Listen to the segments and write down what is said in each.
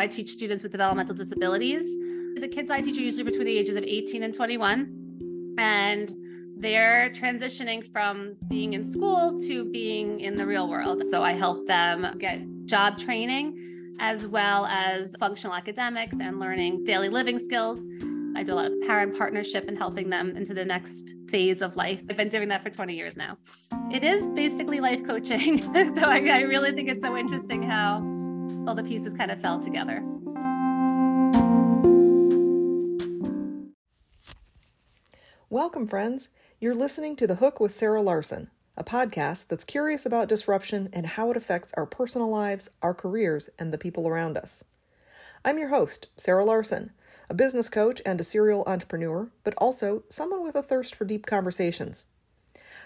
I teach students with developmental disabilities. The kids I teach are usually between the ages of 18 and 21. And they're transitioning from being in school to being in the real world. So I help them get job training as well as functional academics and learning daily living skills. I do a lot of parent partnership and helping them into the next phase of life. I've been doing that for 20 years now. It is basically life coaching. so I, I really think it's so interesting how all the pieces kind of fell together. Welcome, friends. You're listening to The Hook with Sarah Larsen, a podcast that's curious about disruption and how it affects our personal lives, our careers, and the people around us. I'm your host, Sarah Larsen, a business coach and a serial entrepreneur, but also someone with a thirst for deep conversations.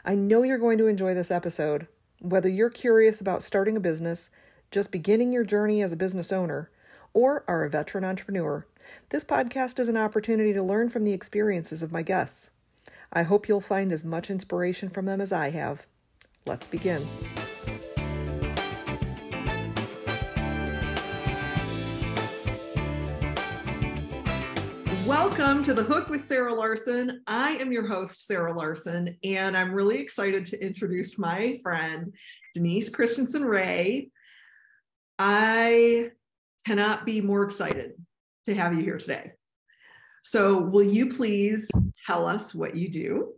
I know you're going to enjoy this episode. Whether you're curious about starting a business, just beginning your journey as a business owner, or are a veteran entrepreneur, this podcast is an opportunity to learn from the experiences of my guests. I hope you'll find as much inspiration from them as I have. Let's begin. Welcome to The Hook with Sarah Larsen. I am your host, Sarah Larsen, and I'm really excited to introduce my friend, Denise Christenson Rae. I cannot be more excited to have you here today. So, will you please tell us what you do?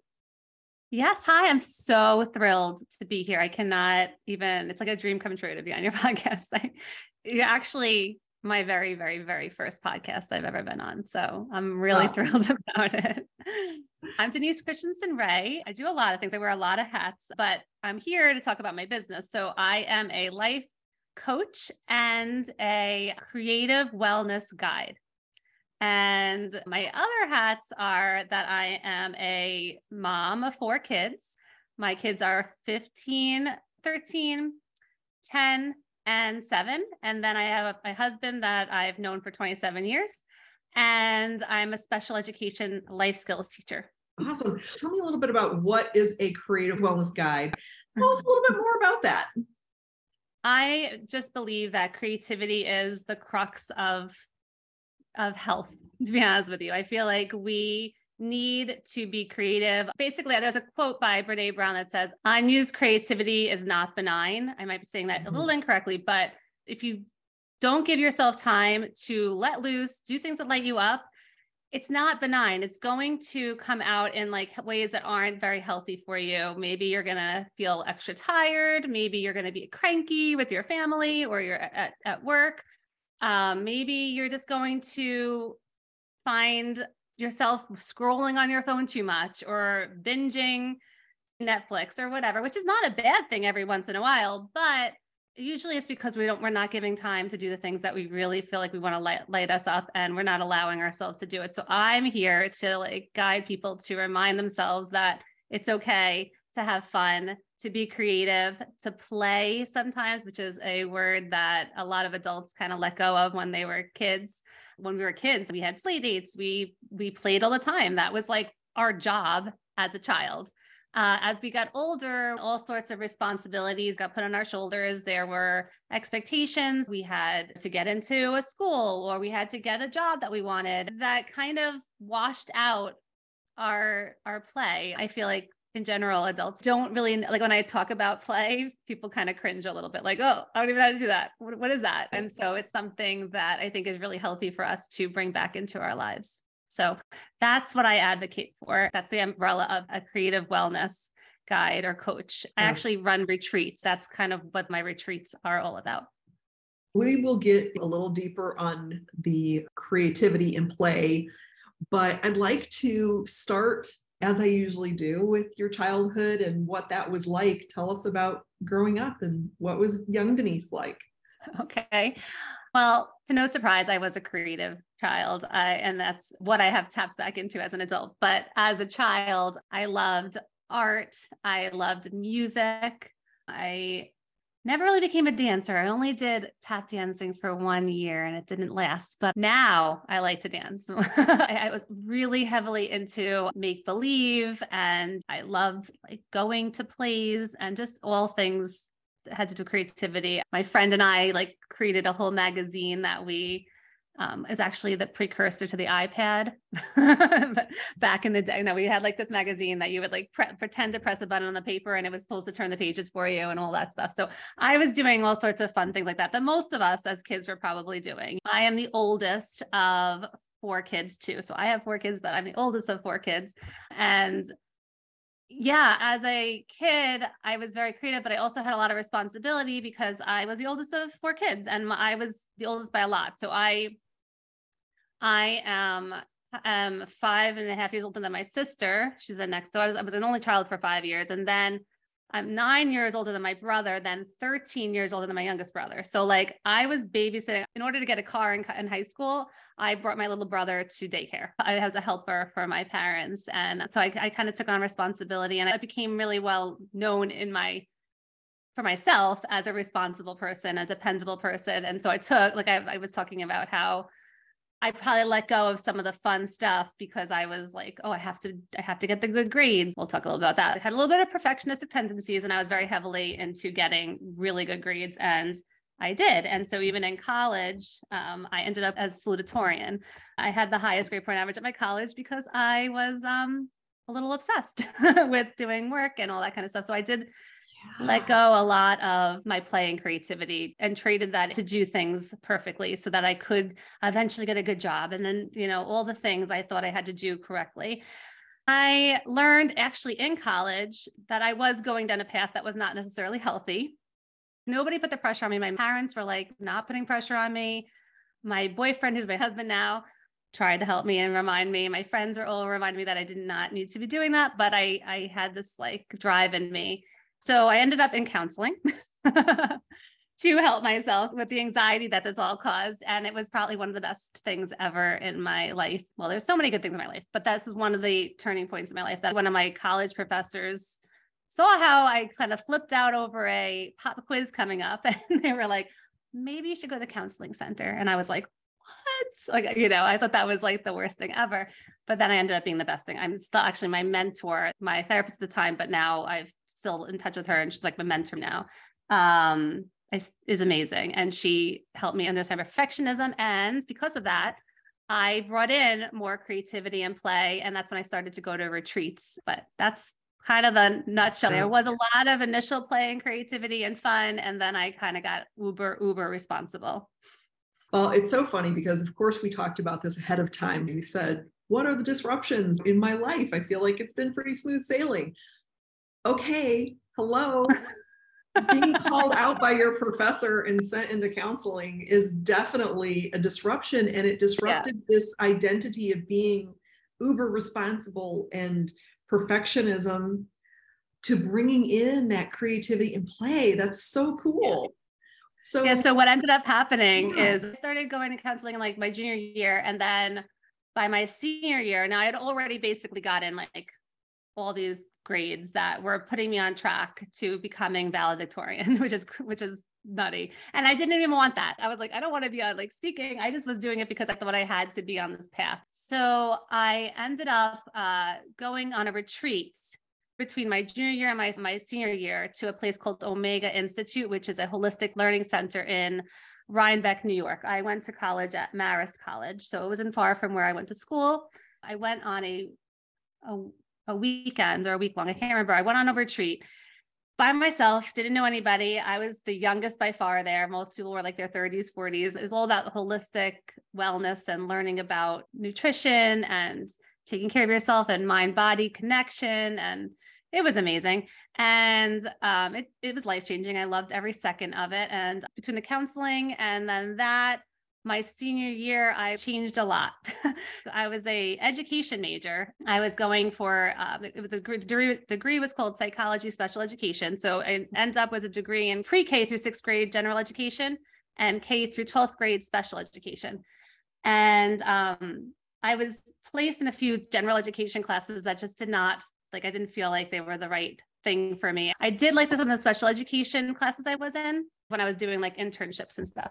Yes. Hi. I'm so thrilled to be here. I cannot even, it's like a dream come true to be on your podcast. I, you're actually my very, very, very first podcast I've ever been on. So I'm really wow. thrilled about it. I'm Denise Christenson Rae. I do a lot of things. I wear a lot of hats, but I'm here to talk about my business. So I am a life coach and a creative wellness guide. And my other hats are that I am a mom of four kids. My kids are 15, 13, 10, and seven. And then I have my husband that I've known for 27 years. And I'm a special education life skills teacher. Awesome. Tell me a little bit about what is a creative wellness guide. Tell us a little bit more about that. I just believe that creativity is the crux of of health, to be honest with you. I feel like we need to be creative. Basically, there's a quote by Brene Brown that says, unused creativity is not benign. I might be saying that a little mm-hmm. incorrectly, but if you don't give yourself time to let loose, do things that light you up, it's not benign. It's going to come out in like ways that aren't very healthy for you. Maybe you're going to feel extra tired. Maybe you're going to be cranky with your family or you're at, at work. Um, maybe you're just going to find yourself scrolling on your phone too much or binging Netflix or whatever, which is not a bad thing every once in a while, but usually it's because we don't we're not giving time to do the things that we really feel like we want to light, light us up and we're not allowing ourselves to do it. So I'm here to like guide people to remind themselves that it's okay to have fun, to be creative, to play sometimes, which is a word that a lot of adults kind of let go of when they were kids. When we were kids, we had play dates. We we played all the time. That was like our job as a child. Uh, as we got older, all sorts of responsibilities got put on our shoulders. There were expectations. We had to get into a school or we had to get a job that we wanted that kind of washed out our our play. I feel like in general, adults don't really like when I talk about play, people kind of cringe a little bit like, oh, I don't even know how to do that. What, what is that? And so it's something that I think is really healthy for us to bring back into our lives. So that's what I advocate for. That's the umbrella of a creative wellness guide or coach. I actually run retreats. That's kind of what my retreats are all about. We will get a little deeper on the creativity and play, but I'd like to start as I usually do, with your childhood and what that was like. Tell us about growing up and what was young Denise like. Okay. Well, to no surprise, I was a creative child, I, and that's what I have tapped back into as an adult. But as a child, I loved art, I loved music. I never really became a dancer. I only did tap dancing for one year and it didn't last. But now I like to dance. I, was really heavily into make believe and I loved like going to plays and just all things had to do creativity. My friend and I like created a whole magazine that we um, is actually the precursor to the iPad. Back in the day, no, we had like this magazine that you would like pre- pretend to press a button on the paper and it was supposed to turn the pages for you and all that stuff. So I was doing all sorts of fun things like that that most of us as kids were probably doing. I am the oldest of four kids too. So I have four kids, but I'm the oldest of four kids. And yeah, as a kid, I was very creative, but I also had a lot of responsibility because I was the oldest of four kids and I was the oldest by a lot. So I I am um five and a half years older than my sister. She's the next. So I was I was an only child for five years. And then I'm nine years older than my brother, then 13 years older than my youngest brother. So, like, I was babysitting. In order to get a car in, in high school, I brought my little brother to daycare. Uh, I was a helper for my parents. And so I, I kind of took on responsibility and I became really well known in my for myself as a responsible person, a dependable person. And so I took, like I, I was talking about how I probably let go of some of the fun stuff because I was like, oh, I have to, I have to get the good grades. We'll talk a little about that. I had a little bit of perfectionistic tendencies and I was very heavily into getting really good grades and I did. And so even in college, um, I ended up as salutatorian. I had the highest grade point average at my college because I was um, a little obsessed with doing work and all that kind of stuff. So I did yeah. let go a lot of my play and creativity and traded that to do things perfectly so that I could eventually get a good job. And then, you know, all the things I thought I had to do correctly. I learned actually in college that I was going down a path that was not necessarily healthy. Nobody put the pressure on me. My parents were like not putting pressure on me. My boyfriend, who's my husband now, tried to help me and remind me. My friends are all reminding me that I did not need to be doing that, but I I had this like drive in me. So I ended up in counseling to help myself with the anxiety that this all caused. And it was probably one of the best things ever in my life. Well, there's so many good things in my life, but this is one of the turning points in my life that one of my college professors saw how I kind of flipped out over a pop quiz coming up and they were like, maybe you should go to the counseling center. And I was like, what? Like, you know, I thought that was like the worst thing ever. But then I ended up being the best thing. I'm still actually my mentor, my therapist at the time, but now I've still in touch with her and she's like my mentor now. Um, is amazing. And she helped me understand perfectionism. And because of that, I brought in more creativity and play. And that's when I started to go to retreats. But that's kind of a nutshell. There was a lot of initial play and creativity and fun. And then I kind of got uber, uber responsible. Well, it's so funny because, of course, we talked about this ahead of time. You said, What are the disruptions in my life? I feel like it's been pretty smooth sailing. Okay, hello. Being called out by your professor and sent into counseling is definitely a disruption. And it disrupted yeah. this identity of being uber responsible and perfectionism to bringing in that creativity and play. That's so cool. So yeah, so what ended up happening yeah. is I started going to counseling in like my junior year, and then by my senior year, now I had already basically gotten like all these grades that were putting me on track to becoming valedictorian, which is which is nutty. And I didn't even want that. I was like, I don't want to be on like speaking. I just was doing it because I thought I had to be on this path. So I ended up uh, going on a retreat between my junior year and my, my senior year to a place called Omega Institute, which is a holistic learning center in Rhinebeck, New York. I went to college at Marist College, so it wasn't far from where I went to school. I went on a, a, a weekend or a week long, I can't remember. I went on a retreat by myself, didn't know anybody. I was the youngest by far there. Most people were like their 30s, 40s. It was all about holistic wellness and learning about nutrition and taking care of yourself and mind body connection and it was amazing. And um, it, it was life changing i loved every second of it. And between the counseling and then that my senior year i changed a lot. I was a education major. I was going for uh, the degree, degree was called psychology special education. So it ends up with a degree in pre-k through sixth grade general education and k through 12th grade special education. And um, I was placed in a few general education classes that just did not like I didn't feel like they were the right thing for me. I did like this in the special education classes I was in when I was doing like internships and stuff.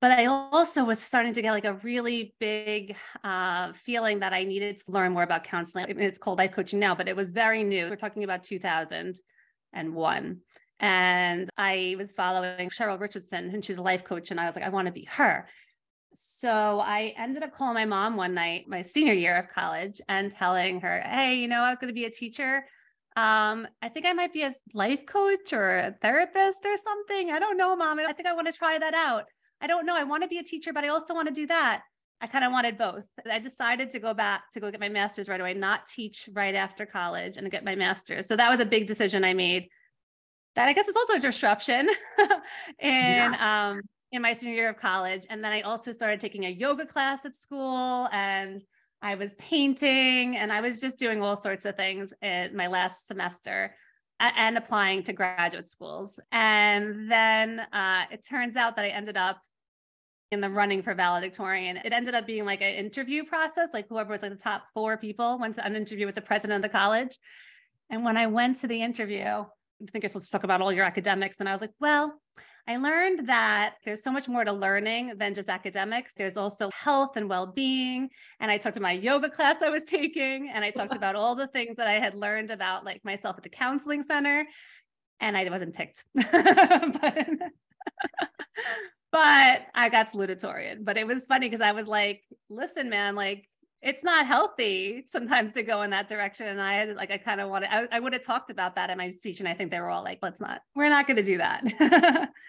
But I also was starting to get like a really big uh, feeling that I needed to learn more about counseling. I mean, it's called life coaching now, but it was very new. We're talking about 2001. And I was following Cheryl Richardson, and she's a life coach. And I was like, I want to be her. So I ended up calling my mom one night, my senior year of college, and telling her, Hey, you know, I was going to be a teacher. Um, I think I might be a life coach or a therapist or something. I don't know, mom. I think I want to try that out. I don't know. I want to be a teacher, but I also want to do that. I kind of wanted both. I decided to go back to go get my master's right away, not teach right after college and get my master's. So that was a big decision I made. That I guess is also a disruption in yeah. um, in my senior year of college. And then I also started taking a yoga class at school and I was painting and I was just doing all sorts of things in my last semester and applying to graduate schools. And then uh, it turns out that I ended up in the running for valedictorian. It ended up being like an interview process, like whoever was like the top four people went to an interview with the president of the college. And when I went to the interview, I think you're supposed to talk about all your academics. And I was like, well, I learned that there's so much more to learning than just academics. There's also health and well being. And I talked to my yoga class I was taking, and I talked about all the things that I had learned about like myself at the counseling center. And I wasn't picked. but, but I got salutatorian. But it was funny because I was like, listen, man, like it's not healthy sometimes to go in that direction. And I like, I kind of wanted, I, I would have talked about that in my speech. And I think they were all like, let's not, we're not going to do that.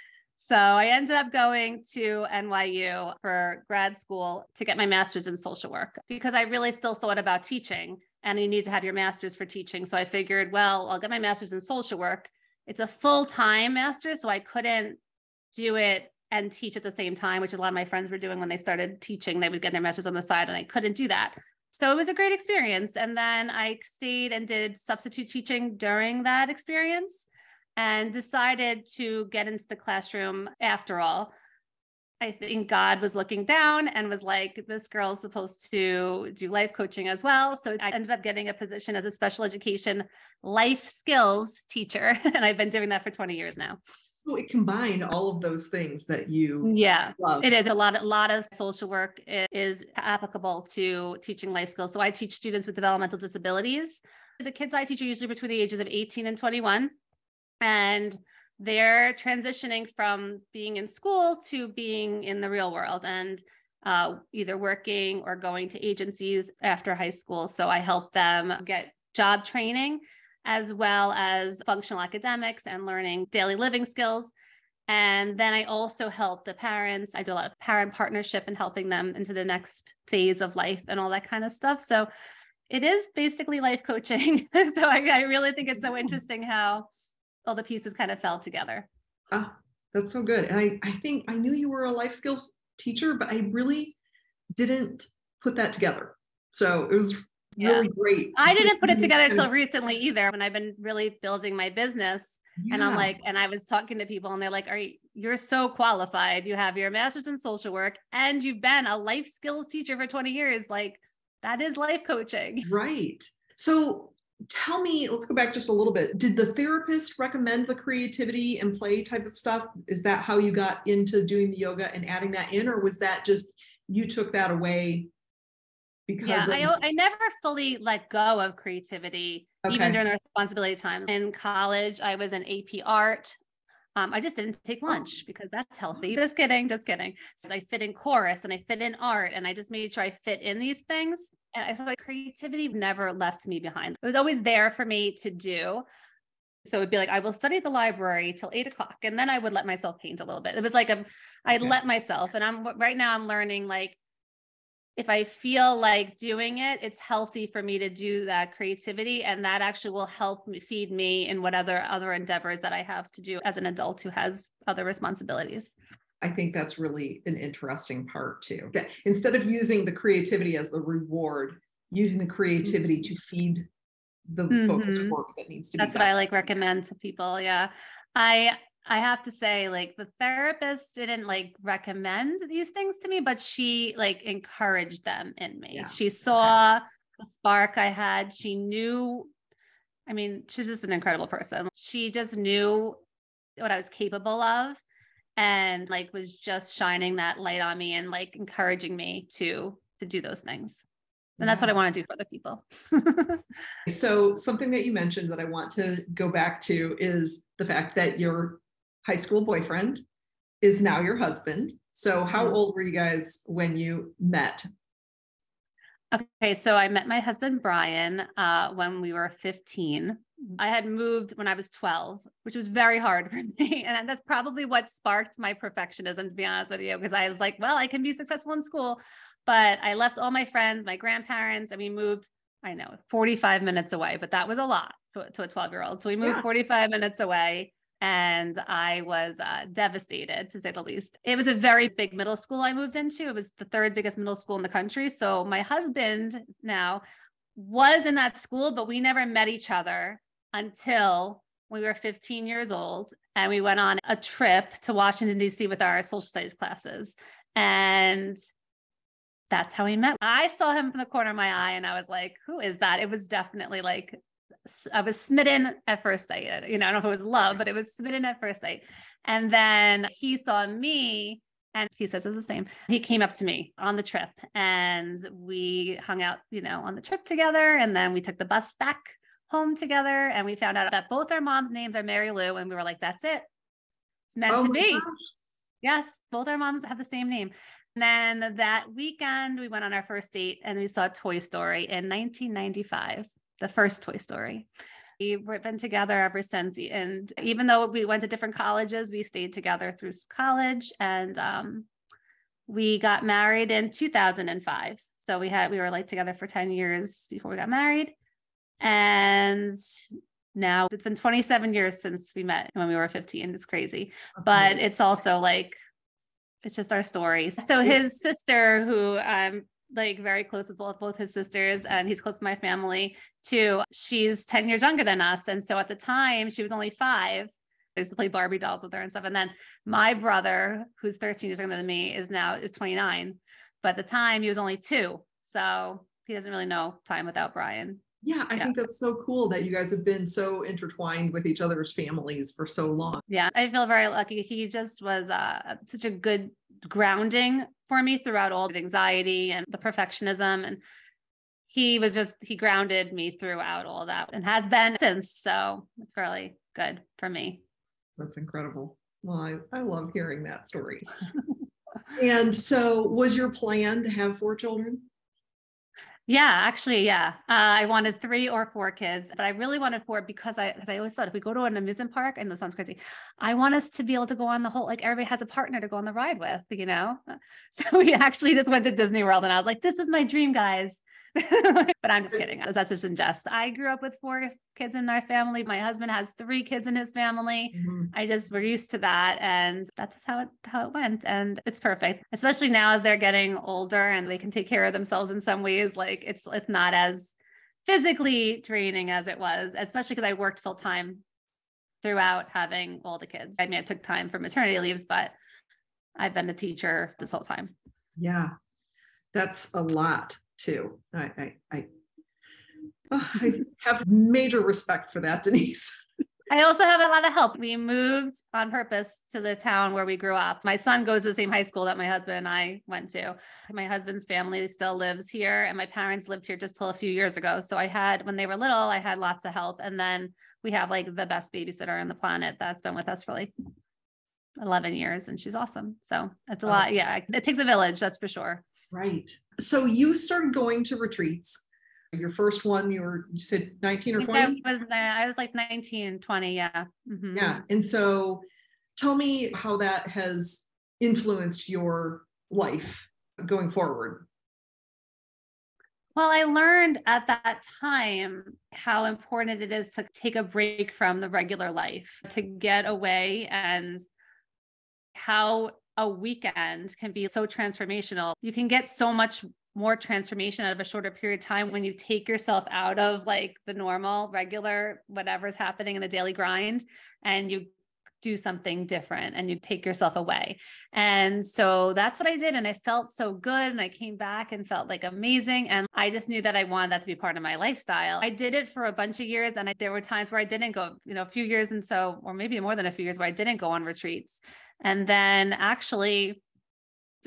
so I ended up going to NYU for grad school to get my master's in social work because I really still thought about teaching and you need to have your master's for teaching. So I figured, well, I'll get my master's in social work. It's a full time master's. So I couldn't do it and teach at the same time, which a lot of my friends were doing when they started teaching. They would get their masters on the side, and I couldn't do that. So it was a great experience. And then I stayed and did substitute teaching during that experience and decided to get into the classroom after all. I think God was looking down and was like, this girl's supposed to do life coaching as well. So I ended up getting a position as a special education life skills teacher. And I've been doing that for 20 years now. So it combined all of those things that you yeah love. it is a lot a lot of social work is applicable to teaching life skills so i teach students with developmental disabilities the kids i teach are usually between the ages of 18 and 21 and they're transitioning from being in school to being in the real world and uh, either working or going to agencies after high school so i help them get job training as well as functional academics and learning daily living skills. And then I also help the parents. I do a lot of parent partnership and helping them into the next phase of life and all that kind of stuff. So it is basically life coaching. so I, I, really think it's so interesting how all the pieces kind of fell together. Ah, that's so good. And I, I think I knew you were a life skills teacher, but I really didn't put that together. So it was yeah. really great. I didn't put it together until recently either when I've been really building my business. Yeah. And I'm like, and I was talking to people and they're like, Are you you're so qualified. You have your master's in social work and you've been a life skills teacher for 20 years. Like that is life coaching. Right. So tell me, let's go back just a little bit. Did the therapist recommend the creativity and play type of stuff? Is that how you got into doing the yoga and adding that in, or was that just you took that away because yeah, of- I, I never fully let go of creativity, okay. even during the responsibility time. In college, I was in AP art. Um, I just didn't take lunch because that's healthy. Just kidding, just kidding. So I fit in chorus and I fit in art and I just made sure I fit in these things. And I thought like creativity never left me behind. It was always there for me to do. So it'd be like, I will study at the library till eight o'clock. And then I would let myself paint a little bit. It was like a, I okay. let myself. And I'm right now I'm learning like if I feel like doing it, it's healthy for me to do that creativity. And that actually will help me feed me in what other other endeavors that I have to do as an adult who has other responsibilities. I think that's really an interesting part too. That instead of using the creativity as the reward, using the creativity mm-hmm. to feed the mm-hmm. focus work that needs to that's be. That's what I like recommend to people. Yeah. I I have to say, like the therapist didn't like recommend these things to me, but she like encouraged them in me. Yeah. She saw okay. the spark I had. She knew, I mean, she's just an incredible person. She just knew what I was capable of and like was just shining that light on me and like encouraging me to to do those things. And that's what I want to do for other people. so, something that you mentioned that I want to go back to is the fact that your high school boyfriend is now your husband. So, how mm-hmm. old were you guys when you met? Okay, so I met my husband Brian uh, when we were 15. I had moved when I was 12, which was very hard for me. And that's probably what sparked my perfectionism, to be honest with you, because I was like, well, I can be successful in school. But I left all my friends, my grandparents, and we moved, I know, 45 minutes away, but that was a lot to, to a 12 year old. So we moved yeah. 45 minutes away and I was uh, devastated to say the least. It was a very big middle school I moved into. It was the third biggest middle school in the country. So my husband now was in that school, but we never met each other until we were 15 years old and we went on a trip to Washington, D.C. with our social studies classes. And that's how we met. I saw him from the corner of my eye and I was like, who is that? It was definitely like, I was smitten at first sight. You know, I don't know if it was love, but it was smitten at first sight. And then he saw me and he says it's the same. He came up to me on the trip and we hung out, you know, on the trip together. And then we took the bus back home together and we found out that both our moms' names are Mary Lou. And we were like, that's it. It's meant oh to be. Gosh. Yes, both our moms have the same name. And then that weekend, we went on our first date and we saw Toy Story in 1995, the first Toy Story. We've been together ever since. And even though we went to different colleges, we stayed together through college. And um, we got married in 2005. So we had, we were like together for 10 years before we got married. And now it's been 27 years since we met when we were 15. It's crazy. But it's also like, it's just our story. So his sister, who I'm like very close with both, both his sisters, and he's close to my family too. She's 10 years younger than us. And so at the time, she was only five. I used to play Barbie dolls with her and stuff. And then my brother, who's 13 years younger than me, is now is 29. But at the time, he was only two. So he doesn't really know time without Brian yeah i yeah. think that's so cool that you guys have been so intertwined with each other's families for so long yeah i feel very lucky he just was uh, such a good grounding for me throughout all the anxiety and the perfectionism. And he was just he grounded me throughout all that and has been since. So it's really good for me. That's incredible. Well i, I love hearing that story. And so was your plan to have four children yeah, actually, yeah. Uh, I wanted three or four kids, but I really wanted four because I, because I always thought if we go to an amusement park, I know sounds crazy, I want us to be able to go on the whole, like everybody has a partner to go on the ride with, you know? So we actually just went to Disney World and I was like, this is my dream, guys. but I'm just kidding. That's just in jest. I grew up with four kids in our family. My husband has three kids in his family. Mm-hmm. I just we're used to that, and that's just how it how it went, and it's perfect. Especially now as they're getting older and they can take care of themselves in some ways. Like it's it's not as physically draining as it was, especially because I worked full time throughout having all the kids. I mean, I took time for maternity leaves, but I've been a teacher this whole time. Yeah, that's a lot too. I, I, I, oh, I have major respect for that, Denise. I also have a lot of help. We moved on purpose to the town where we grew up. My son goes to the same high school that my husband and I went to. My husband's family still lives here, and my parents lived here just till a few years ago. So I had, when they were little, I had lots of help. And then we have like the best babysitter on the planet that's been with us for like 11 years, and she's awesome. So it's a oh. lot. Yeah, it takes a village, that's for sure. Right. So you started going to retreats. Your first one, you were you said 19 or 20? I was, I was like 19, 20. Yeah. Mm-hmm. Yeah. And so tell me how that has influenced your life going forward. Well, I learned at that time how important it is to take a break from the regular life, to get away and how a weekend can be so transformational. You can get so much more transformation out of a shorter period of time when you take yourself out of like the normal, regular, whatever's happening in the daily grind and you do something different and you take yourself away. And so that's what I did. And I felt so good. And I came back and felt like amazing. And I just knew that I wanted that to be part of my lifestyle. I did it for a bunch of years. And I, there were times where I didn't go, you know, a few years. And so, or maybe more than a few years where I didn't go on retreats. And then actually,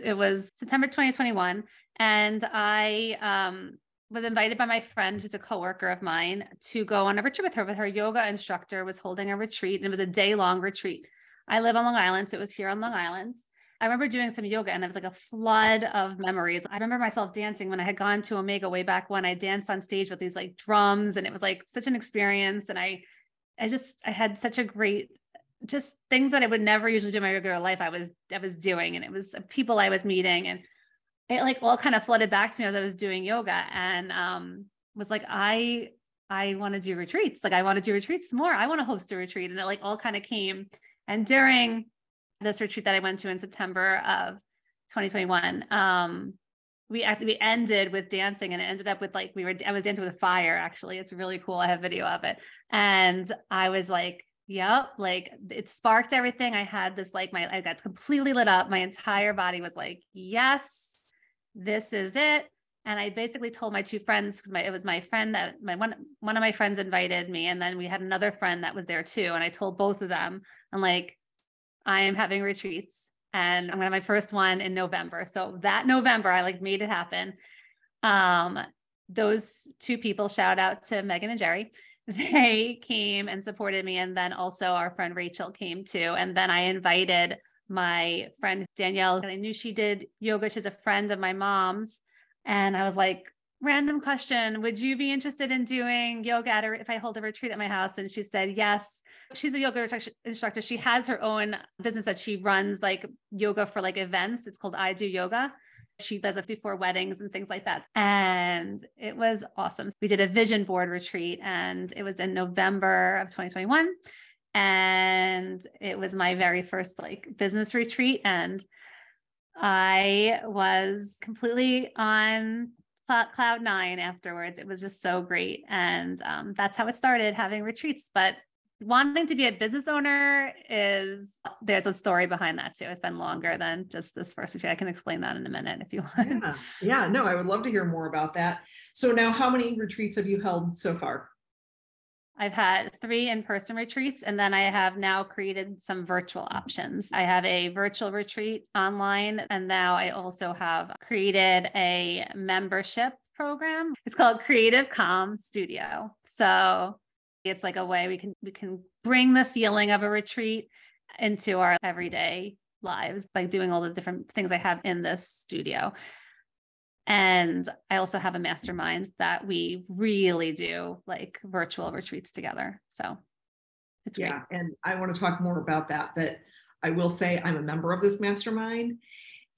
it was September 2021. And I, um, was invited by my friend who's a coworker of mine to go on a retreat with her with her yoga instructor was holding a retreat and it was a day long retreat. I live on long island so it was here on long island. I remember doing some yoga and it was like a flood of memories. I remember myself dancing when i had gone to omega way back when. I danced on stage with these like drums and it was like such an experience and i i just i had such a great just things that i would never usually do in my regular life i was i was doing and it was uh, people i was meeting and it like all kind of flooded back to me as I was doing yoga and um was like I I want to do retreats. Like I want to do retreats more. I want to host a retreat. And it like all kind of came. And during this retreat that I went to in September of 2021, um, we actually we ended with dancing and it ended up with like we were I was dancing with fire actually. It's really cool. I have video of it. And I was like, yep, like it sparked everything. I had this like my I got completely lit up. My entire body was like, yes, this is it. And I basically told my two friends because my it was my friend that my one one of my friends invited me, and then we had another friend that was there too. And I told both of them, I'm like, I am having retreats, and I'm gonna have my first one in November. So that November, I like made it happen. Um, those two people, shout out to Megan and Jerry. They came and supported me, and then also our friend Rachel came too. And then I invited my friend Danielle. I knew she did yoga. She's a friend of my mom's. And I was like, random question Would you be interested in doing yoga at if I hold a retreat at my house? And she said, yes. She's a yoga instructor. She has her own business that she runs like yoga for like events. It's called I Do Yoga. She does it before weddings and things like that. And it was awesome. We did a vision board retreat and it was in November of 2021 and it was my very first like business retreat and i was completely on cloud nine afterwards. It was just so great and um, that's how it started having retreats. But wanting to be a business owner is there's a story behind that too. It's been longer than just this first retreat. I can explain that in a minute if you want. Yeah, yeah. No i would love to hear more about that. So now how many retreats have you held so far I've had three in person retreats, and then I have now created some virtual options. I have a virtual retreat online, and now I also have created a membership program. It's called Creative Calm Studio. So it's like a way we can we can bring the feeling of a retreat into our everyday lives by doing all the different things I have in this studio. And I also have a mastermind that we really do like virtual retreats together. So it's yeah, great. and I want to talk more about that, but I will say I'm a member of this mastermind.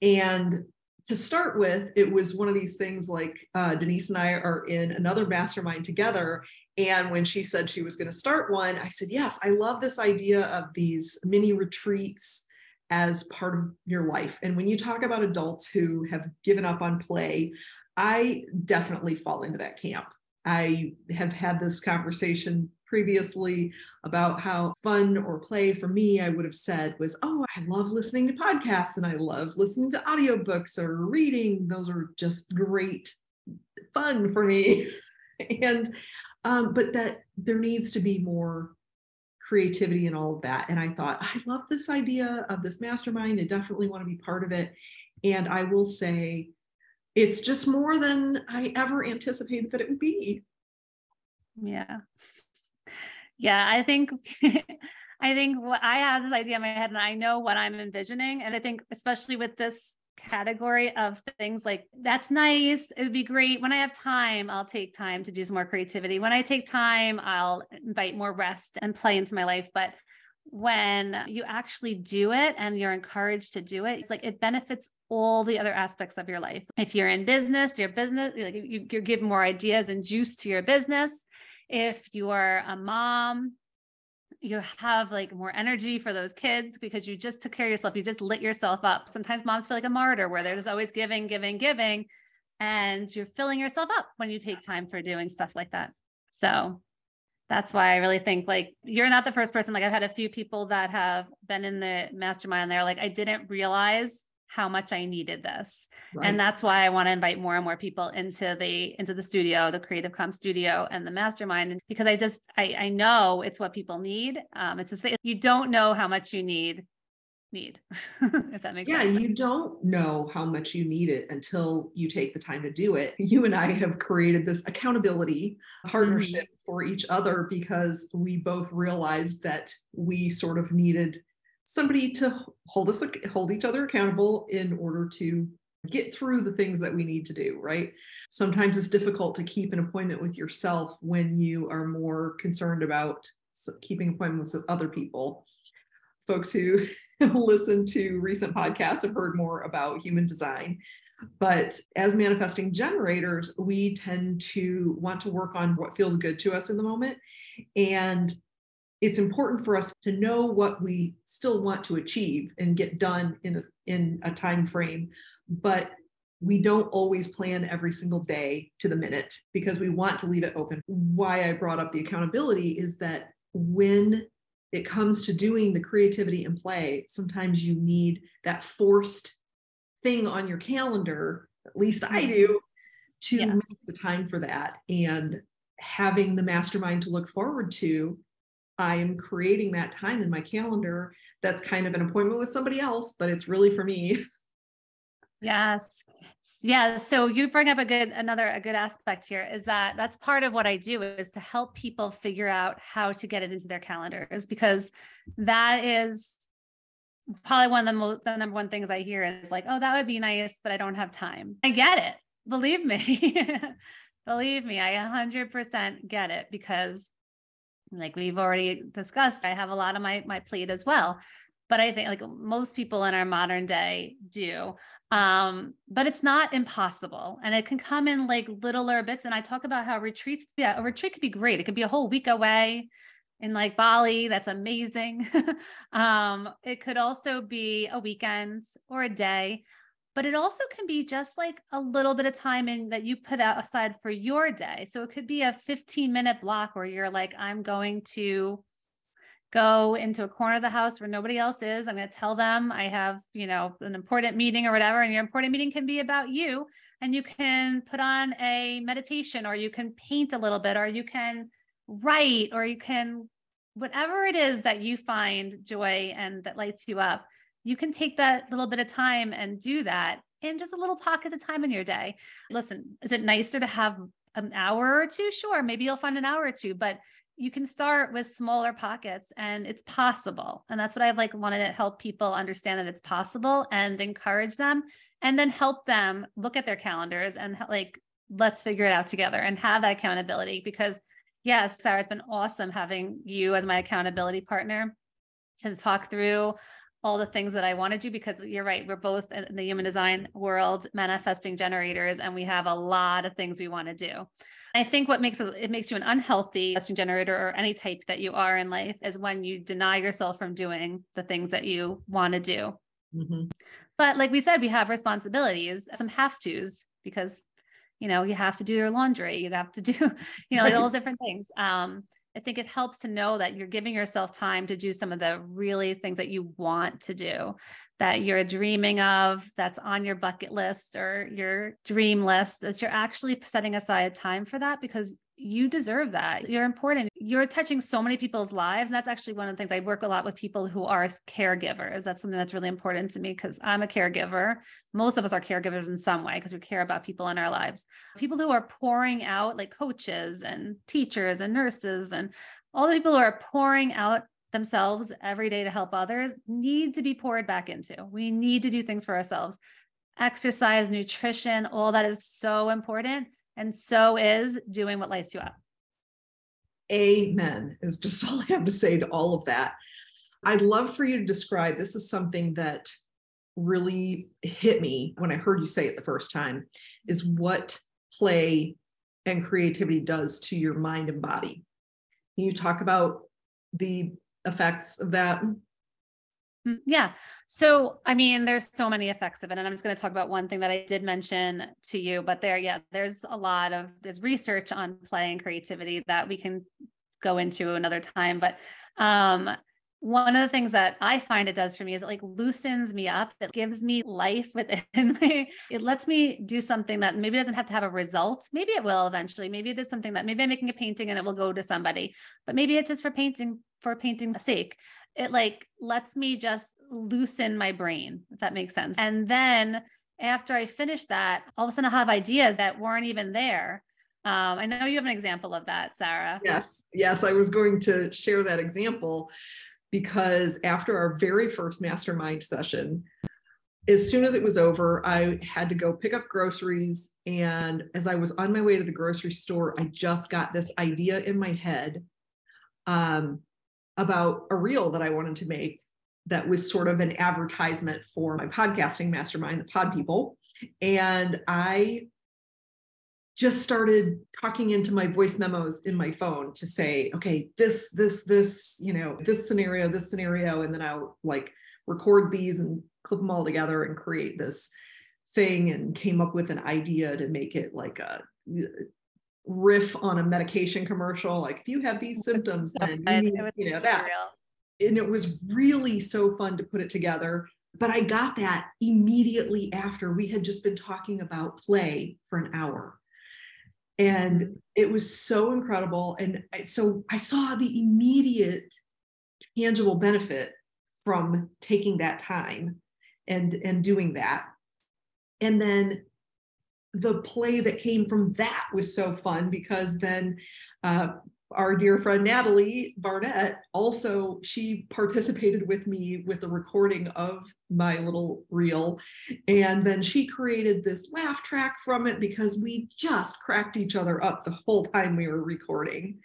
And to start with, it was one of these things like uh, Denise and I are in another mastermind together. And when she said she was going to start one, I said, Yes, I love this idea of these mini retreats as part of your life. And when you talk about adults who have given up on play, I definitely fall into that camp. I have had this conversation previously about how fun or play for me, I would have said was, oh, I love listening to podcasts and I love listening to audiobooks or reading. Those are just great fun for me. and, um, but that there needs to be more creativity and all of that. And I thought, I love this idea of this mastermind. I definitely want to be part of it. And I will say, it's just more than I ever anticipated that it would be. Yeah. Yeah, I think I think what I have this idea in my head and I know what I'm envisioning. And I think especially with this category of things like that's nice it would be great. When i have time i'll take time to do some more creativity. When i take time i'll invite more rest and play into my life. But when you actually do it and you're encouraged to do it it's like it benefits all the other aspects of your life. If you're in business your business like you, you're giving more ideas and juice to your business. If you are a mom you have like more energy for those kids because you just took care of yourself. You just lit yourself up. Sometimes moms feel like a martyr where they're just always giving, giving, giving, and you're filling yourself up when you take time for doing stuff like that. So that's why I really think like you're not the first person. Like I've had a few people that have been in the mastermind. They're like, I didn't realize how much I needed this. Right. And that's why I want to invite more and more people into the into the studio, the Creative Calm studio and the mastermind because I just I I know it's what people need. Um it's a thing you don't know how much you need need if that makes yeah, sense. Yeah, you don't know how much you need it until you take the time to do it. You and I have created this accountability partnership mm-hmm. for each other because we both realized that we sort of needed somebody to hold us hold each other accountable in order to get through the things that we need to do, right? Sometimes it's difficult to keep an appointment with yourself when you are more concerned about keeping appointments with other people folks who listen to recent podcasts have heard more about human design. But as manifesting generators, we tend to want to work on what feels good to us in the moment. And it's important for us to know what we still want to achieve and get done in a, in a time frame. But we don't always plan every single day to the minute because we want to leave it open. Why I brought up the accountability is that when it comes to doing the creativity and play, sometimes you need that forced thing on your calendar, at least I mm-hmm. do, to yeah. make the time for that. And having the mastermind to look forward to, I am creating that time in my calendar. That's kind of an appointment with somebody else, but it's really for me. Yes. Yeah. So you bring up a good, another, a good aspect here is that that's part of what I do is to help people figure out how to get it into their calendars because that is probably one of the most, the number one things I hear is like, oh, that would be nice, but I don't have time. I get it. Believe me. Believe me, I 100% get it because like we've already discussed, I have a lot of my my plate as well but I think like most people in our modern day do. Um, but it's not impossible and it can come in like littler bits. And I talk about how retreats, yeah, a retreat could be great. It could be a whole week away in like Bali. That's amazing. um, it could also be a weekend or a day, but it also can be just like a little bit of timing that you put out aside for your day. So it could be a 15 minute block where you're like, I'm going to go into a corner of the house where nobody else is. I'm going to tell them I have, you know, an important meeting or whatever. And your important meeting can be about you. And you can put on a meditation or you can paint a little bit or you can write or you can, whatever it is that you find joy and that lights you up, you can take that little bit of time and do that in just a little pocket of time in your day. Listen, is it nicer to have an hour or two? Sure. Maybe you'll find an hour or two, but you can start with smaller pockets and it's possible and that's what i've like wanted to help people understand that it's possible and encourage them and then help them look at their calendars and like let's figure it out together and have that accountability because yes sarah it's been awesome having you as my accountability partner to talk through all the things that I want to do because you're right. We're both in the human design world manifesting generators, and we have a lot of things we want to do. I think what makes it, makes you an unhealthy manifesting generator or any type that you are in life is when you deny yourself from doing the things that you want to do. Mm-hmm. But like we said, we have responsibilities, some have tos because you know you have to do your laundry, you have to do you know right. all different things. Um, I think it helps to know that you're giving yourself time to do some of the really things that you want to do, that you're dreaming of, that's on your bucket list or your dream list, that you're actually setting aside time for that because you deserve that. You're important. You're touching so many people's lives. And that's actually one of the things I work a lot with people who are caregivers. That's something that's really important to me because I'm a caregiver. Most of us are caregivers in some way because we care about people in our lives. People who are pouring out, like coaches and teachers and nurses, and all the people who are pouring out themselves every day to help others need to be poured back into. We need to do things for ourselves. Exercise, nutrition, all that is so important and so is doing what lights you up. Amen is just all I have to say to all of that. I'd love for you to describe this is something that really hit me when I heard you say it the first time is what play and creativity does to your mind and body. Can you talk about the effects of that? Mm, yeah. So, I mean, there's so many effects of it. And I'm just going to talk about one thing that I did mention to you, but there, yeah, there's a lot of, there's research on play and creativity that we can go into another time. But um, one of the things that I find it does for me is it like loosens me up. It gives me life within me. It lets me do something that maybe doesn't have to have a result. Maybe it will eventually. Maybe it is something that maybe I'm making a painting and it will go to somebody, but maybe it's just for painting for painting's sake. It like lets me just loosen my brain, if that makes sense. And then after I finish that, all of a sudden I'll have ideas that weren't even there. Um, I know you have an example of that, Sarah. Yes, yes, I was going to share that example because after our very first mastermind session, as soon as it was over, I had to go pick up groceries. And as I was on my way to the grocery store, I just got this idea in my head um, about a reel that I wanted to make that was sort of an advertisement for my podcasting mastermind, the Pod People. And I just started talking into my voice memos in my phone to say, okay, this, this, this, you know, this scenario, this scenario, and then I'll like record these and clip them all together and create this thing and came up with an idea to make it like a riff on a medication commercial. Like if you have these symptoms, then you need, you know, that. And it was really so fun to put it together. But I got that immediately after we had just been talking about play for an hour and it was so incredible. And so i saw the immediate tangible benefit from taking that time and and doing that. And then the play that came from that was so fun because then uh, our dear friend Natalie Barnett also she participated with me with the recording of my little reel. And then she created this laugh track from it because we just cracked each other up the whole time we were recording.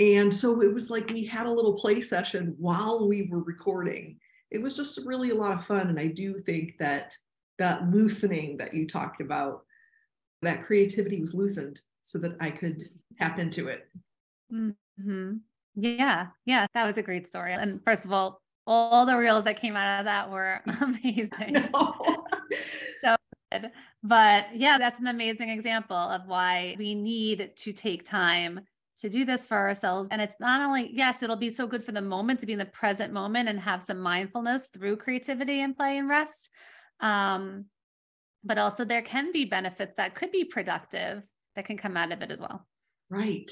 And so it was like we had a little play session while we were recording. It was just really a lot of fun. And I do think that that loosening that you talked about that creativity was loosened so that I could tap into it Mm-hmm. Yeah. Yeah. That was a great story. And first of all, all the reels that came out of that were amazing. so good. But yeah, that's an amazing example of why we need to take time to do this for ourselves. And it's not only, yes, it'll be so good for the moment to be in the present moment and have some mindfulness through creativity and play and rest. Um, but also there can be benefits that could be productive that can come out of it as well. Right.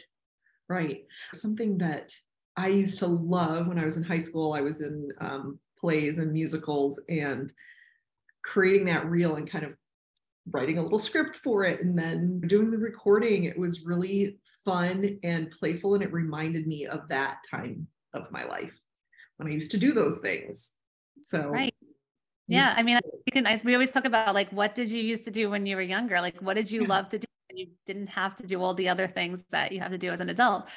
Right. Something that I used to love when I was in high school, I was in um, plays and musicals and creating that reel and kind of writing a little script for it and then doing the recording. It was really fun and playful. And it reminded me of that time of my life when I used to do those things. So, right. Yeah. I mean, we, can, I, we always talk about like, what did you used to do when you were younger? Like, what did you yeah. love to do? You didn't have to do all the other things that you have to do as an adult.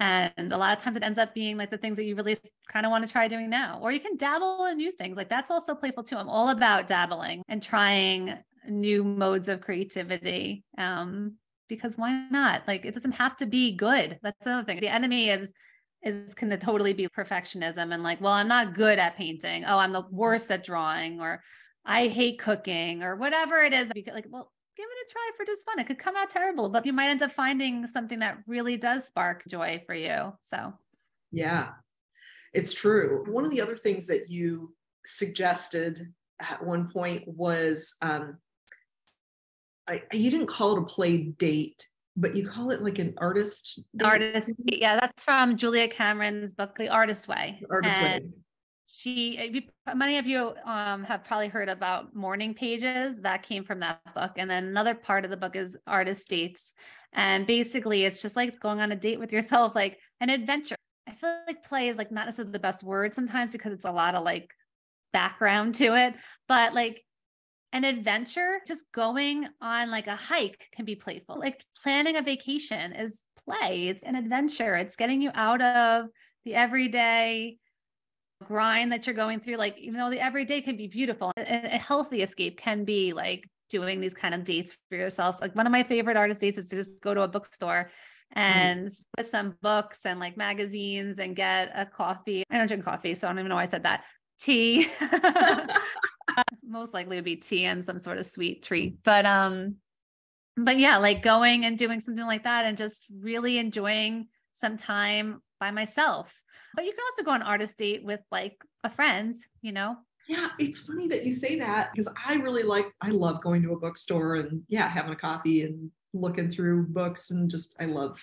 And a lot of times it ends up being like the things that you really kind of want to try doing now, or you can dabble in new things. Like that's also playful too. I'm all about dabbling and trying new modes of creativity. Um, because why not? Like it doesn't have to be good. That's another thing. The enemy is is can totally be perfectionism and like, well, I'm not good at painting. Oh, I'm the worst at drawing, or I hate cooking, or whatever it is. Like, well, give it a try for just fun. It could come out terrible, but you might end up finding something that really does spark joy for you. So, yeah, it's true. One of the other things that you suggested at one point was um, I, you didn't call it a play date, but you call it like an artist. Artist, yeah, that's from Julia Cameron's book, The Artist Way. The Artist and Way she many of you um, have probably heard about morning pages that came from that book. And then another part of the book is artist dates. And basically it's just like going on a date with yourself like an adventure. I feel like play is like not necessarily the best word sometimes because it's a lot of like background to it. But like an adventure just going on like a hike can be playful. Like planning a vacation is play. It's an adventure. It's getting you out of the everyday grind that you're going through like even though the everyday can be beautiful a, a healthy escape can be like doing these kind of dates for yourself like one of my favorite artist dates is to just go to a bookstore mm-hmm. and mm. with some books and like magazines and get a coffee i don't drink coffee so i don't even know why i said that tea most likely would be tea and some sort of sweet treat but um but yeah like going and doing something like that and just really enjoying some time by myself. But you can also go on artist date with like a friend, you know? Yeah, it's funny that you say that because I really like, I love going to a bookstore and yeah, having a coffee and looking through books and just, I love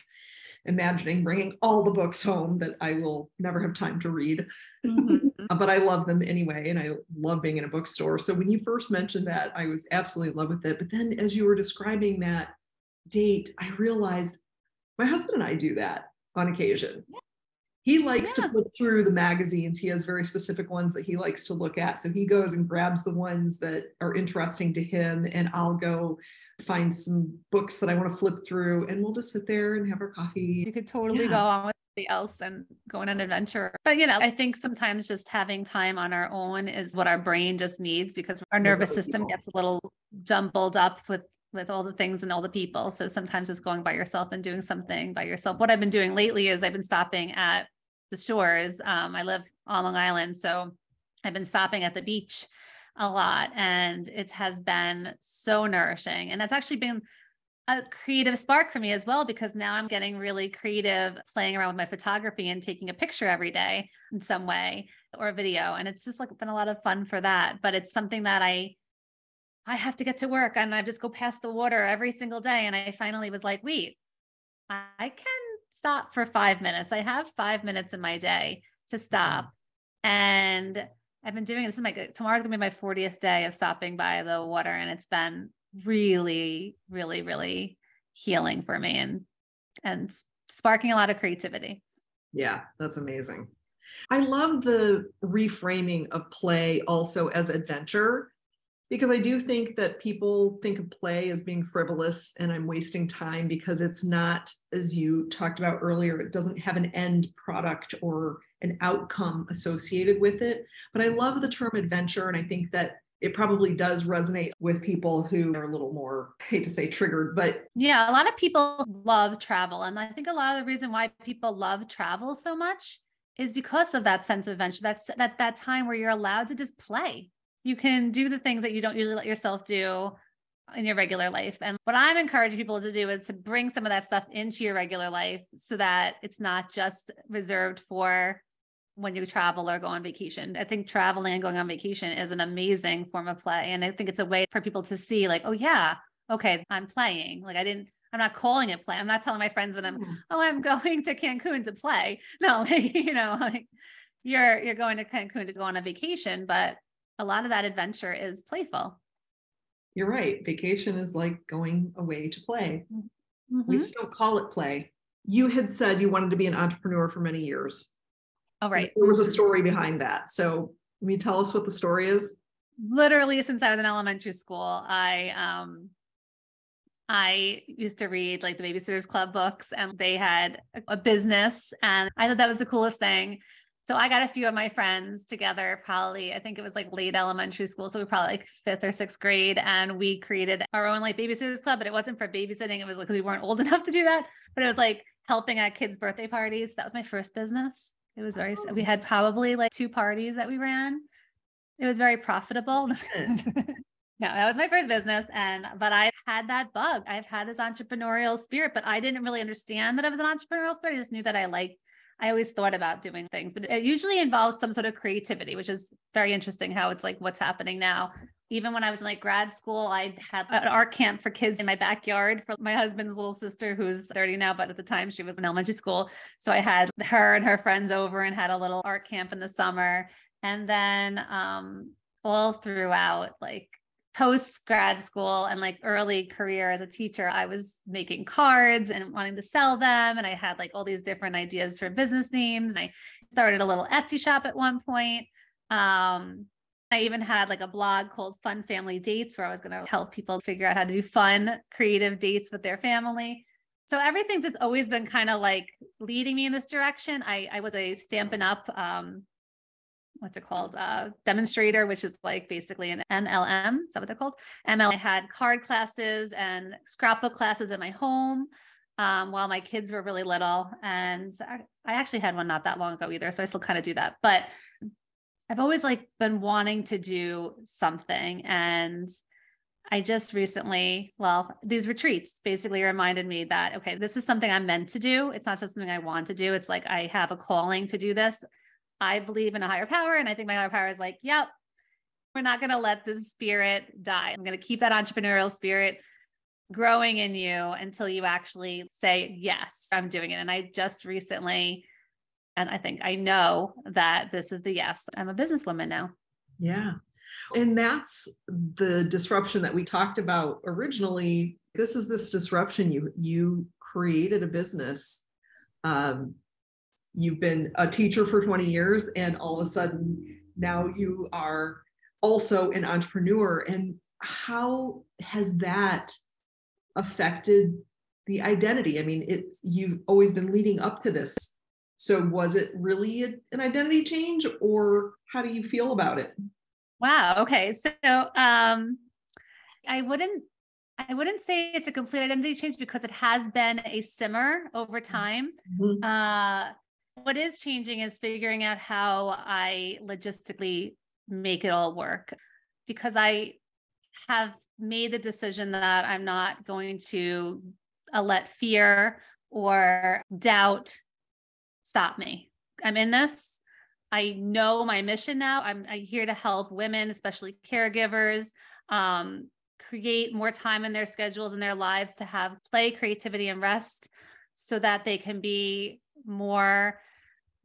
imagining bringing all the books home that I will never have time to read. Mm-hmm. but I love them anyway. And I love being in a bookstore. So when you first mentioned that, I was absolutely in love with it. But then as you were describing that date, I realized my husband and I do that on occasion. He likes yeah. to flip through the magazines. He has very specific ones that he likes to look at. So he goes and grabs the ones that are interesting to him, and I'll go find some books that I want to flip through, and we'll just sit there and have our coffee. You could totally yeah. go on with somebody else and go on an adventure. But you know, I think sometimes just having time on our own is what our brain just needs because our nervous system gets a little jumbled up with with all the things and all the people. So sometimes just going by yourself and doing something by yourself. What I've been doing lately is I've been stopping at the shores. Um, I live on Long Island, so I've been stopping at the beach a lot, and it has been so nourishing. And that's actually been a creative spark for me as well because now I'm getting really creative playing around with my photography and taking a picture every day in some way or a video and it's just like been a lot of fun for that but it's something that I I have to get to work and I just go past the water every single day. And I finally was like, wait, I can stop for five minutes. I have five minutes in my day to mm-hmm. stop. And I've been doing this. Is my tomorrow's gonna be my 40th day of stopping by the water. And it's been really, really, really healing for me and and sparking a lot of creativity. Yeah, that's amazing. I love the reframing of play also as adventure because I do think that people think of play as being frivolous and I'm wasting time because it's not, as you talked about earlier, it doesn't have an end product or an outcome associated with it. But I love the term adventure, and I think that it probably does resonate with people who are a little more I hate to say triggered but yeah a lot of people love travel and i think a lot of the reason why people love travel so much is because of that sense of adventure that's that that time where you're allowed to just play you can do the things that you don't usually let yourself do in your regular life. And what I'm encouraging people to do is to bring some of that stuff into your regular life so that it's not just reserved for when you travel or go on vacation. I think traveling and going on vacation is an amazing form of play. And I think it's a way for people to see, like, oh, yeah, okay, I'm playing. Like, I didn't. I'm not calling it play. I'm not telling my friends when I'm, mm. oh, I'm going to Cancun to play. No, like, you know, like you're you're going to Cancun to go on a vacation, but a lot of that adventure is playful. You're right. Vacation is like going away to play. Mm-hmm. We just don't call it play. You had said you wanted to be an entrepreneur for many years. All right. right. There was a story behind that. So, can you tell us what the story is? Literally, since I was in elementary school, I um, I used to read like the Babysitters Club books, and they had a business, and I thought that was the coolest thing. So I got a few of my friends together, probably, I think it was like late elementary school. So we probably like fifth or sixth grade. And we created our own like babysitters club, but it wasn't for babysitting. It was like, we weren't old enough to do that, but it was like helping at kids' birthday parties. That was my first business. It was very, oh. we had oh. probably like two parties that we ran. It was very profitable. no, that was my first business. And, but I had that bug. I've had this entrepreneurial spirit, but I didn't really understand that I was an entrepreneurial spirit. I just knew that I liked I always thought about doing things, but it usually involves some sort of creativity, which is very interesting how it's like what's happening now. Even when I was in like grad school, I had an art camp for kids in my backyard for my husband's little sister, who's 30 now, but at the time she was in elementary school. So I had her and her friends over and had a little art camp in the summer. And then um, all throughout, like post grad school and like early career as a teacher, I was making cards and wanting to sell them. And I had like all these different ideas for business names. I started a little Etsy shop at one point. Um, I even had like a blog called Fun Family Dates where I was going to help people figure out how to do fun, creative dates with their family. So everything's just always been kind of like leading me in this direction. I, I was a Stampin' Up um, what's it called uh, demonstrator which is like basically an mlm is that what they're called ml i had card classes and scrapbook classes at my home um, while my kids were really little and I actually had one not that long ago either so i still kind of do that but i've always like been wanting to do something and I just recently, well, these retreats basically reminded me that, okay, this is something I'm meant to do. It's not just something I want to do. It's like I have a calling to do this. I believe in a higher power. And I think my higher power is like, yep, we're not going to let this spirit die. I'm going to keep that entrepreneurial spirit growing in you until you actually say, yes, I'm doing it. And I just recently, and I think I know that this is the yes. I'm a businesswoman now. Yeah. And that's the disruption that we talked about originally. This is this disruption. You you created a business. Um, you've been a teacher for 20 years, and all of a sudden now you are also an entrepreneur. And how has that affected the identity? I mean, it's you've always been leading up to this. So was it really a, an identity change, or how do you feel about it? Wow. Okay. So um, I wouldn't I wouldn't say it's a complete identity change because it has been a simmer over mm-hmm. time. Mm-hmm. Uh, what is changing is figuring out how I logistically make it all work because I have made the decision that I'm not going to uh, let fear or doubt stop me. I'm in this. I know my mission now. I'm, I'm here to help women, especially caregivers, um, create more time in their schedules and their lives to have play, creativity, and rest so that they can be more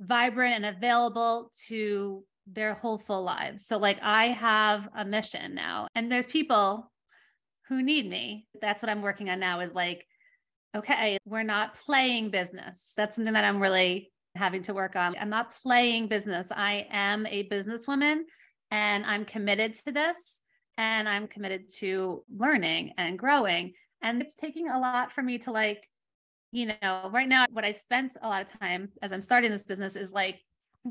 vibrant and available to their whole full lives. So, like, I have a mission now, and there's people who need me. That's what I'm working on now is like, okay, we're not playing business. That's something that I'm really having to work on. I'm not playing business. I am a businesswoman and I'm committed to this and I'm committed to learning and growing. And it's taking a lot for me to like, you know, right now, what I spent a lot of time as I'm starting this business is like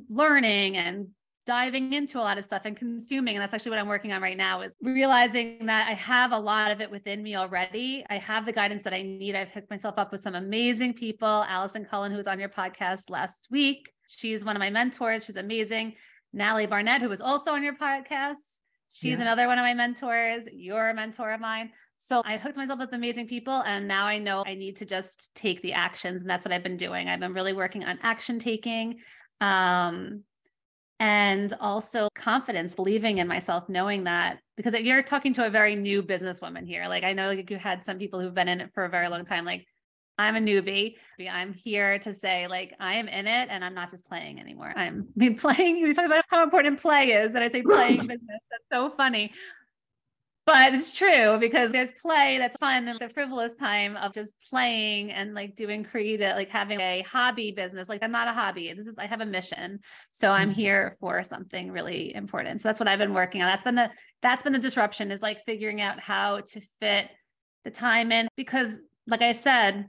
learning and diving into a lot of stuff and consuming and that's actually what i'm working on right now is realizing that i have a lot of it within me already. I have the guidance that i need. I've hooked myself up with some amazing people. Allison cullen who was on your podcast last week she's one of my mentors. She's amazing. Natalie barnett who was also on your podcast she's yeah. another one of my mentors. You're a mentor of mine so I hooked myself with amazing people and now I know I need to just take the actions and that's what I've been doing. I've been really working on action taking. Um, and also confidence believing in myself knowing that because you're talking to a very new businesswoman here like i know like you had some people who've been in it for a very long time like i'm a newbie. I'm here to say like i am in it and i'm not just playing anymore. I'm I mean, playing. You talk about how important play is and i say playing business. That's so funny but it's true because there's play that's fun and the frivolous time of just playing and like doing creative, like having a hobby business. Like I'm not a hobby. This is I have a mission. So I'm mm-hmm. here for something really important. So that's what I've been working on. That's been the that's been the disruption is like figuring out how to fit the time in because like I said,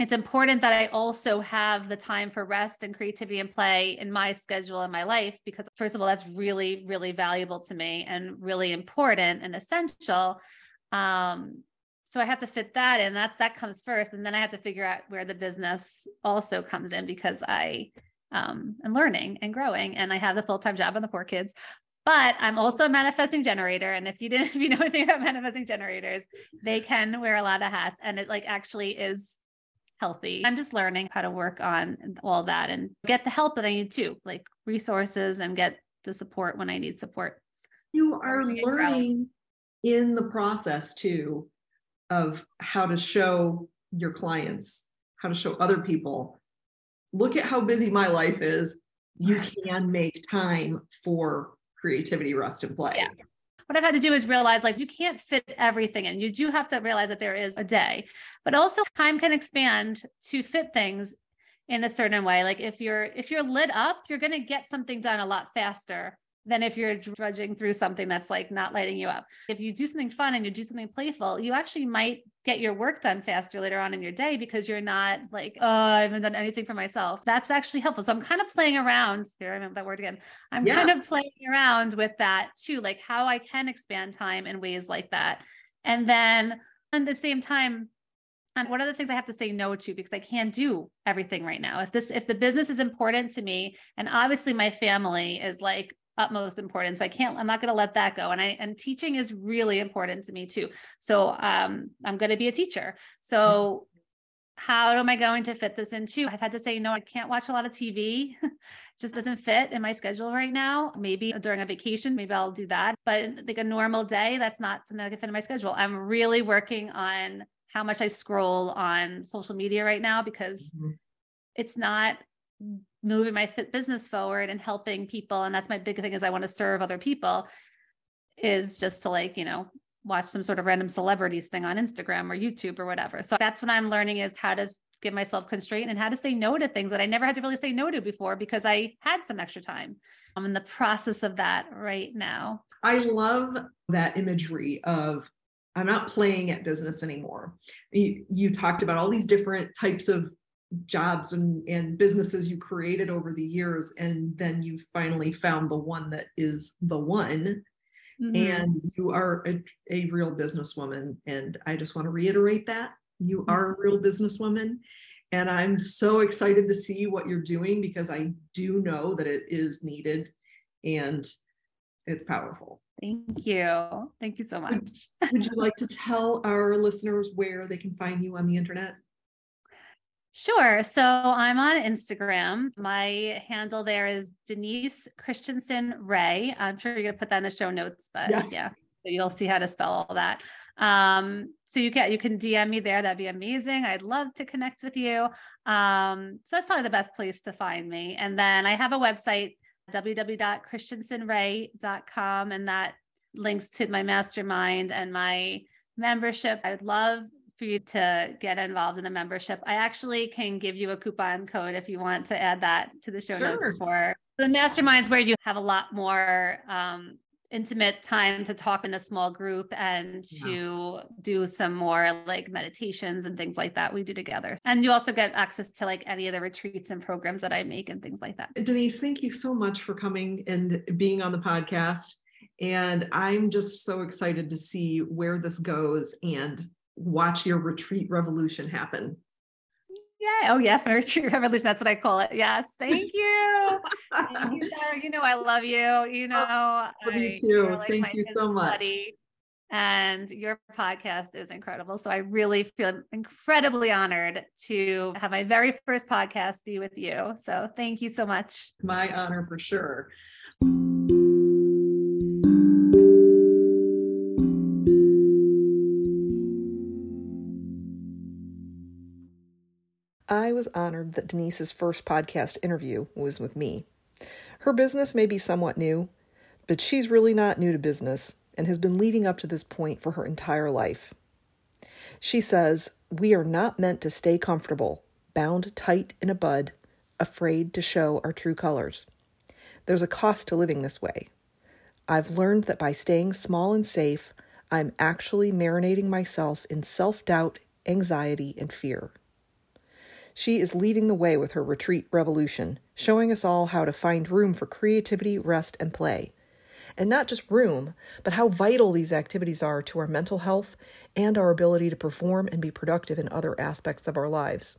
it's important that I also have the time for rest and creativity and play in my schedule in my life because first of all that's really really valuable to me and really important and essential um so I have to fit that in that's that comes first and then I have to figure out where the business also comes in because I um am learning and growing and I have the full-time job and the poor kids but I'm also a manifesting generator. And if you didn't, if you know anything about manifesting generators, they can wear a lot of hats. And it like actually is healthy. I'm just learning how to work on all that and get the help that I need too, like resources and get the support when I need support. You are learning in the process too of how to show your clients, how to show other people. Look at how busy my life is. You can make time for creativity, rest, and play. Yeah what I've had to do is realize like you can't fit everything in. You do have to realize that there is a day, but also time can expand to fit things in a certain way. Like if you're if you're lit up, you're going to get something done a lot faster than if you're drudging through something that's like not lighting you up. If you do something fun and you do something playful, you actually might get your work done faster later on in your day because you're not like, oh, I haven't done anything for myself. That's actually helpful. So I'm kind of playing around. Here, I remember that word again. I'm yeah. kind of playing around with that too, like how I can expand time in ways like that. And then at the same time, and what are the things I have to say no to because I can't do everything right now. If this, if the business is important to me, and obviously my family is like utmost importance. So I can't, I'm not going to let that go. And I, and teaching is really important to me too. So um, I'm going to be a teacher. So how am I going to fit this into? I've had to say, no, I can't watch a lot of TV. just doesn't fit in my schedule right now. Maybe during a vacation, maybe I'll do that. But like a normal day, that's not something that can fit in my schedule. I'm really working on how much I scroll on social media right now because mm-hmm. it's not moving my business forward and helping people. And that's my big thing is I want to serve other people is just to like, you know, watch some sort of random celebrities thing on Instagram or YouTube or whatever. So that's what I'm learning is how to give myself constraint and how to say no to things that I never had to really say no to before because I had some extra time. I'm in the process of that right now. I love that imagery of I'm not playing at business anymore. You, you talked about all these different types of jobs and, and businesses you created over the years, and then you finally found the one that is the one. Mm-hmm. And you are a, a real businesswoman. And I just want to reiterate that you mm-hmm. are a real businesswoman. And I'm so excited to see what you're doing because I do know that it is needed and it's powerful. Thank you. Thank you so much. Would, would you like to tell our listeners where they can find you on the internet? Sure. So I'm on Instagram. My handle there is Denise Christenson Rae. I'm sure you're going to put that in the show notes, but yes. yeah, so you'll see how to spell all that. Um, so you can you can DM me there. That'd be amazing. I'd love to connect with you. Um, so that's probably the best place to find me. And then I have a website www.christensonrae.com and that links to my mastermind and my membership. I'd love for you to get involved in the membership. I actually can give you a coupon code if you want to add that to the show sure. notes for the masterminds where you have a lot more um, intimate time to talk in a small group and to yeah. do some more like meditations and things like that we do together. And you also get access to like any of the retreats and programs that I make and things like that. Denise, thank you so much for coming and being on the podcast. And I'm just so excited to see where this goes and watch your retreat revolution happen. Yeah. Oh, yes. My retreat revolution. That's what I call it. Yes. Thank you. You, Sarah. You know, I love you. You oh, know, I love you too. Like Thank you so much. Buddy. And your podcast is incredible. So I really feel incredibly honored to have my very first podcast be with you. So thank you so much. My honor for sure. I was honored that Denise's first podcast interview was with me. Her business may be somewhat new, but she's really not new to business and has been leading up to this point for her entire life. She says, We are not meant to stay comfortable, bound tight in a bud, afraid to show our true colors. There's a cost to living this way. I've learned that by staying small and safe, I'm actually marinating myself in self doubt, anxiety, and fear. She is leading the way with her retreat revolution, showing us all how to find room for creativity, rest, and play. And not just room, but how vital these activities are to our mental health and our ability to perform and be productive in other aspects of our lives.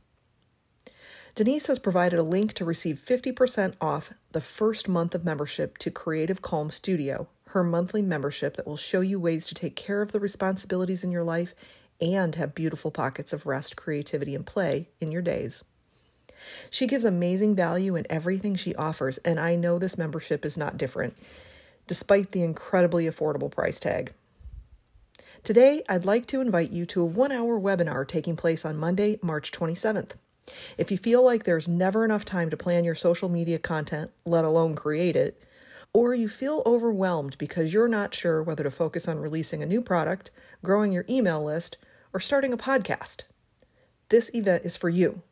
Denise has provided a link to receive 50% off the first month of membership to Creative Calm Studio, her monthly membership that will show you ways to take care of the responsibilities in your life and have beautiful pockets of rest, creativity, and play in your days. She gives amazing value in everything she offers, and I know this membership is not different, despite the incredibly affordable price tag. Today, I'd like to invite you to a one hour webinar taking place on Monday, March 27th. If you feel like there's never enough time to plan your social media content, let alone create it, or you feel overwhelmed because you're not sure whether to focus on releasing a new product, growing your email list, or starting a podcast, this event is for you.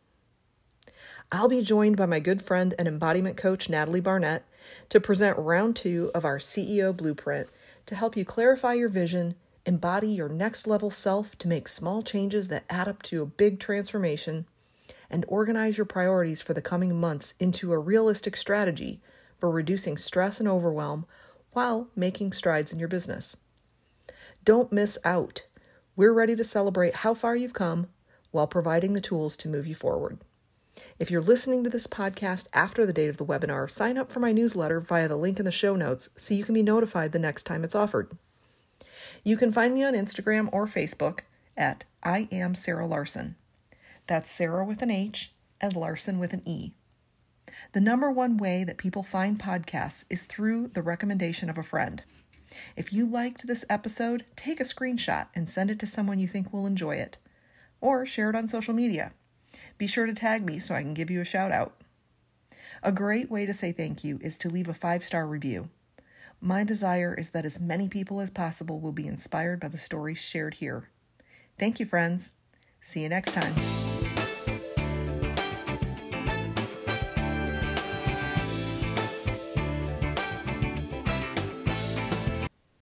I'll be joined by my good friend and embodiment coach, Natalie Barnett, to present round two of our CEO blueprint to help you clarify your vision, embody your next level self to make small changes that add up to a big transformation, and organize your priorities for the coming months into a realistic strategy for reducing stress and overwhelm while making strides in your business. Don't miss out. We're ready to celebrate how far you've come while providing the tools to move you forward. If you're listening to this podcast after the date of the webinar, sign up for my newsletter via the link in the show notes so you can be notified the next time it's offered. You can find me on Instagram or Facebook at I am Sarah Larsen. That's Sarah with an H and Larsen with an E. The number one way that people find podcasts is through the recommendation of a friend. If you liked this episode, take a screenshot and send it to someone you think will enjoy it, or share it on social media. Be sure to tag me so I can give you a shout out. A great way to say thank you is to leave a five star review. My desire is that as many people as possible will be inspired by the stories shared here. Thank you, friends. See you next time.